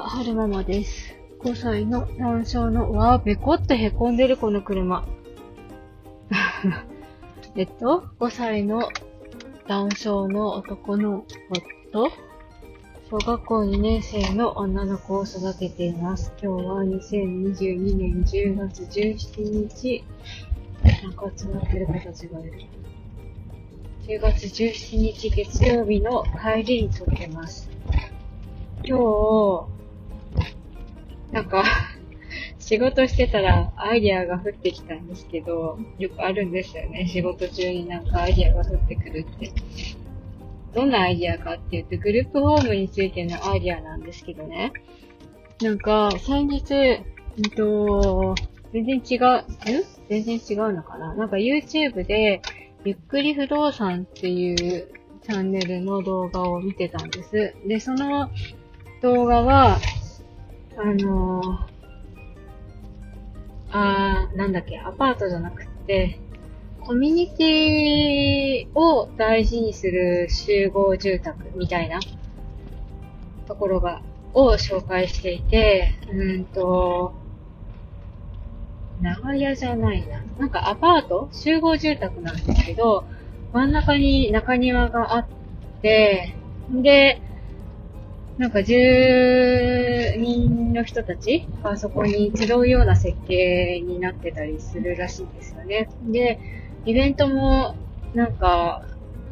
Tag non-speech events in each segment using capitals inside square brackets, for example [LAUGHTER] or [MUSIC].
は、はるままです。5歳の男性の、わー、べこってへこんでる、この車。[LAUGHS] えっと、5歳の男性の男の夫、小学校2年生の女の子を育てています。今日は2022年10月17日、なんか集まってる子たちがいる。10月17日月曜日の帰りに撮ってます。今日、なんか [LAUGHS] 仕事してたらアイディアが降ってきたんですけど、よくあるんですよね。仕事中になんかアイディアが降ってくるって。どんなアイディアかっていうと、グループホームについてのアイディアなんですけどね。なんか、先日、うんと、全然違う、ん全然違うのかな？なんか YouTube で、ゆっくり不動産っていうチャンネルの動画を見てたんです。で、その動画は、あのー、あー、なんだっけ、アパートじゃなくて、コミュニティを大事にする集合住宅みたいなところが、を紹介していて、うんと、長屋じゃないな。なんかアパート？集合住宅なんですけど、真ん中に中庭があって、で、なんか住人の人たちがそこに集うような設計になってたりするらしいんですよね。で、イベントもなんか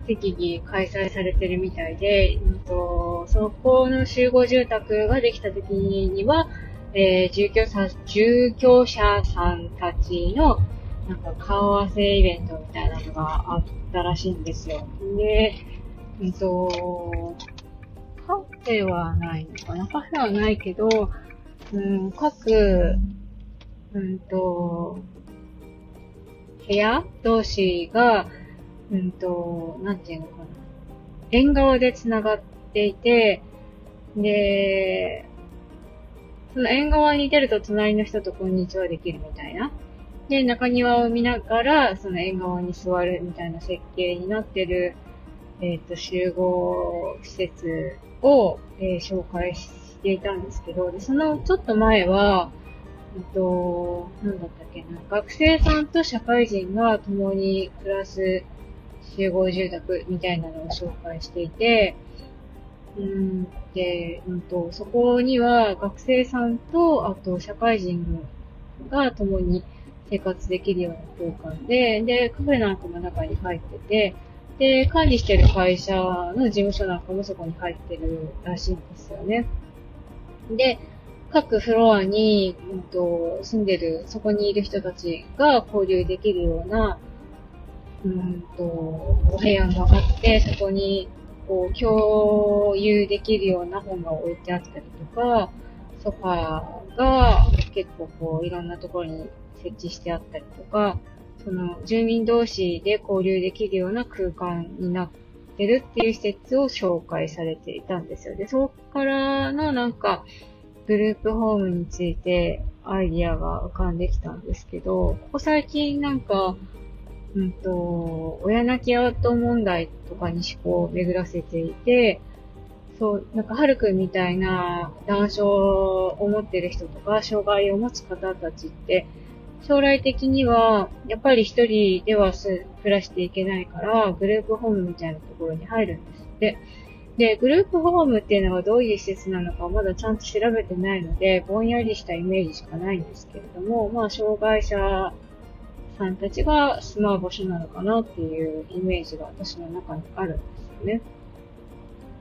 適宜開催されてるみたいで、うんと、そこの集合住宅ができた時には、えー、住居者、住居者さんたちのなんか顔合わせイベントみたいなのがあったらしいんですよ。で、うんと、フェはないのかなカフェはないけど、うん、各、うんと、部屋同士が、うんと、なんていうのかな。縁側で繋がっていて、で、その縁側に出ると隣の人とこんにちはできるみたいな。で、中庭を見ながら、その縁側に座るみたいな設計になってる、えっ、ー、と、集合施設を、えー、紹介していたんですけど、で、そのちょっと前は、えっと、なんだったっけな、学生さんと社会人が共に暮らす集合住宅みたいなのを紹介していて、うんで、うんと、そこには学生さんと、あと社会人が共に生活できるような空間で、で、カフェなんかも中に入ってて、で、管理してる会社の事務所なんかもそこに入ってるらしいんですよね。で、各フロアに、うんと、住んでる、そこにいる人たちが交流できるような、うんと、お部屋があって、そこに、こう、共有できるような本が置いてあったりとか、ソファーが結構こう、いろんなところに設置してあったりとか、その住民同士で交流できるような空間になってるっていう施設を紹介されていたんですよ。で、そこからのなんか、グループホームについてアイディアが浮かんできたんですけど、ここ最近なんか、うんと、親泣きアウト問題とかに思考を巡らせていて、そう、なんか、はるくんみたいな男性を持ってる人とか、障害を持つ方たちって、将来的には、やっぱり一人では暮らしていけないから、グループホームみたいなところに入るんですって。で、グループホームっていうのがどういう施設なのかまだちゃんと調べてないので、ぼんやりしたイメージしかないんですけれども、まあ、障害者さんたちが住まう場所なのかなっていうイメージが私の中にあるんですよね。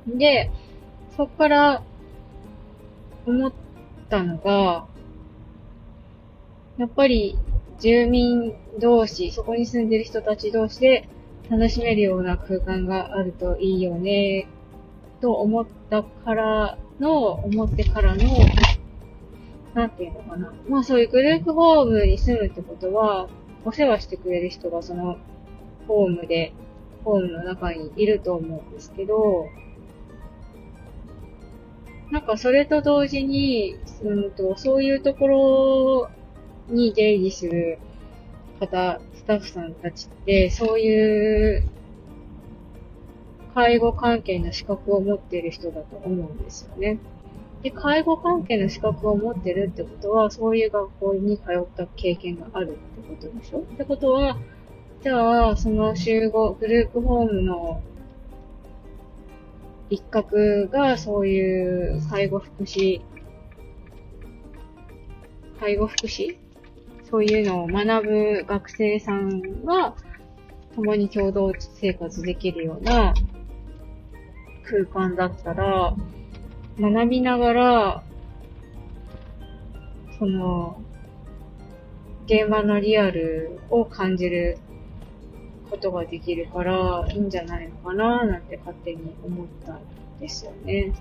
で、そこから思ったのが、やっぱり住民同士、そこに住んでる人たち同士で楽しめるような空間があるといいよね、と思ったからの、思ってからの、なんていうのかな。まあそういうグループホームに住むってことは、お世話してくれる人がそのホームで、ホームの中にいると思うんですけど、なんかそれと同時に、うんと、そういうところに出入りする方、スタッフさんたちって、そういう介護関係の資格を持っている人だと思うんですよね。で、介護関係の資格を持ってるってことは、そういう学校に通った経験があるってことでしょ？ってことは、じゃあ、その集合、グループホームの一角がそういう介護福祉、介護福祉そういうのを学ぶ学生さんが共に共同生活できるような空間だったら、学びながら、その、現場のリアルを感じることができるから、いいんじゃないのかななんて勝手に思ったんですよね。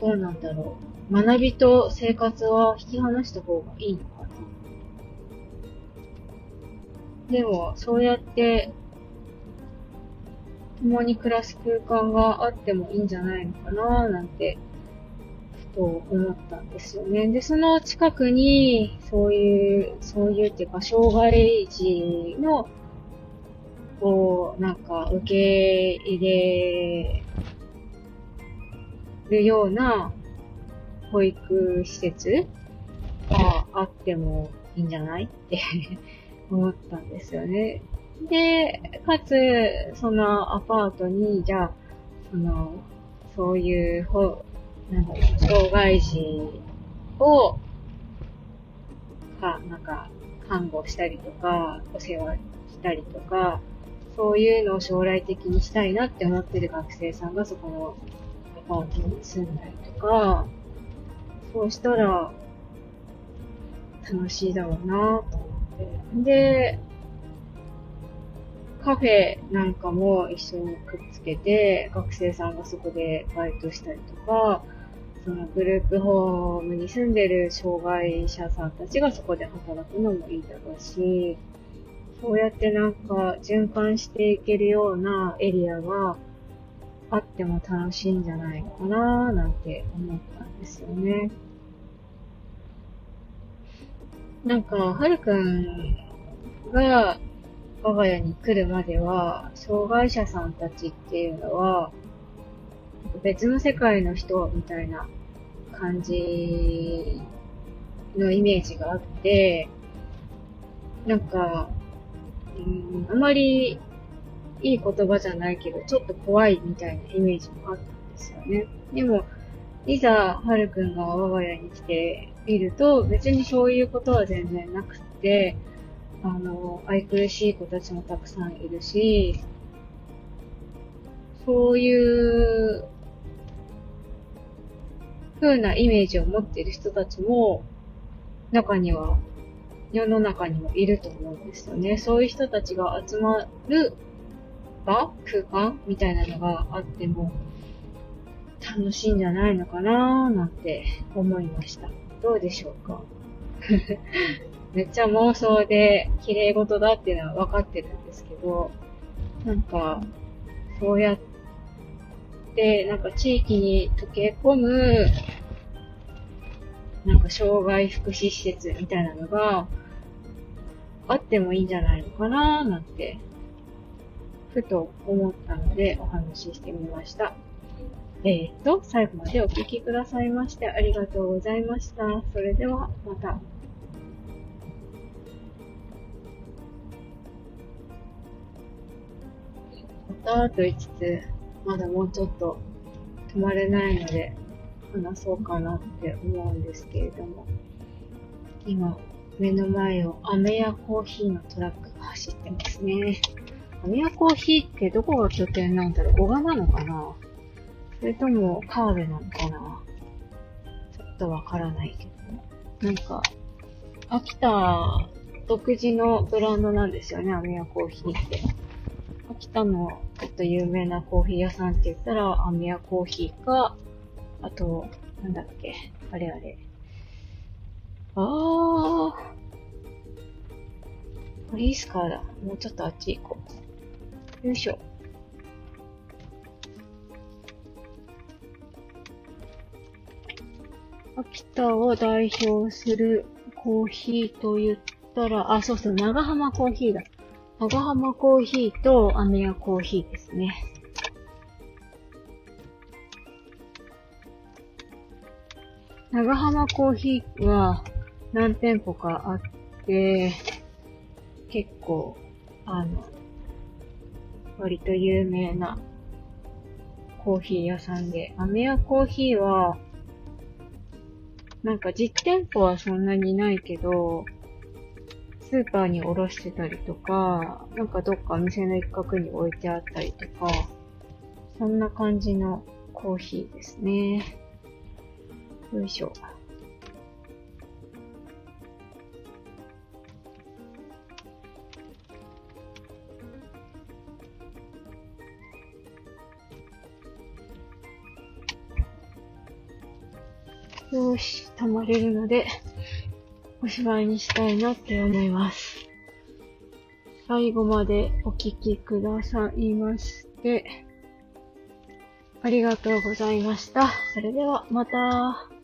どうなんだろう。学びと生活は引き離した方がいいのかなでも、そうやって共に暮らす空間があってもいいんじゃないのかななんて、ふと思ったんですよね。で、その近くに、そういう、そういうっていうか、障害児の、こう、なんか、受け入れるような保育施設があってもいいんじゃない？って [LAUGHS] 思ったんですよね。で、かつ、そのアパートに、じゃあ、その、そういう、ほ、なんだろう、障害児を、か、なんか、看護したりとか、お世話したりとか、そういうのを将来的にしたいなって思ってる学生さんがそこのアパートに住んだりとか、そうしたら、楽しいだろうなと思って。で、カフェなんかも一緒にくっつけて、学生さんがそこでバイトしたりとか、そのグループホームに住んでる障害者さんたちがそこで働くのもいいだろうし、そうやってなんか循環していけるようなエリアがあっても楽しいんじゃないかななんて思ったんですよね。なんか、はるくんが我が家に来るまでは、障害者さんたちっていうのは、別の世界の人みたいな感じのイメージがあって、なんか、うん、あまりいい言葉じゃないけど、ちょっと怖いみたいなイメージもあったんですよね。でも、いざ、はるくんが我が家に来てみると、別にそういうことは全然なくて、あの、愛くるしい子たちもたくさんいるし、そういう風なイメージを持っている人たちも、中には、世の中にもいると思うんですよね。そういう人たちが集まる場空間みたいなのがあっても、楽しいんじゃないのかなーなんて思いました。どうでしょうか？[LAUGHS] めっちゃ妄想で綺麗事だっていうのは分かってるんですけど、なんか、そうやって、なんか地域に溶け込む、なんか障害福祉施設みたいなのがあってもいいんじゃないのかなーなんて、ふと思ったのでお話ししてみました。えー、っと、最後までお聴きくださいましてありがとうございました。それではまた。またと言いつつ、まだもうちょっと止まれないので話そうかなって思うんですけれども、今、目の前をアメヤコーヒーのトラックが走ってますね。アメヤコーヒーってどこが拠点なんだろう？小川なのかな？それともカールなのかな？ちょっとわからないけど。なんか、秋田独自のブランドなんですよね、アメヤコーヒーって。秋田のちょっと有名なコーヒー屋さんって言ったら、アメヤコーヒーか、あと、なんだっけ、あれあれ。あー。リースカーだ。もうちょっとあっち行こう。よいしょ。秋田を代表するコーヒーと言ったら、あ、そうそう、長浜コーヒーだ。長浜コーヒーとアメヤコーヒーですね。長浜コーヒーは何店舗かあって、結構、あの、割と有名なコーヒー屋さんで、アメヤコーヒーは、なんか実店舗はそんなにないけど、スーパーにおろしてたりとか、なんかどっかお店の一角に置いてあったりとか、そんな感じのコーヒーですね。よいしょ。よし、溜まれるので、お芝居にしたいなって思います。最後までお聞きくださいまして、ありがとうございました。それではまた。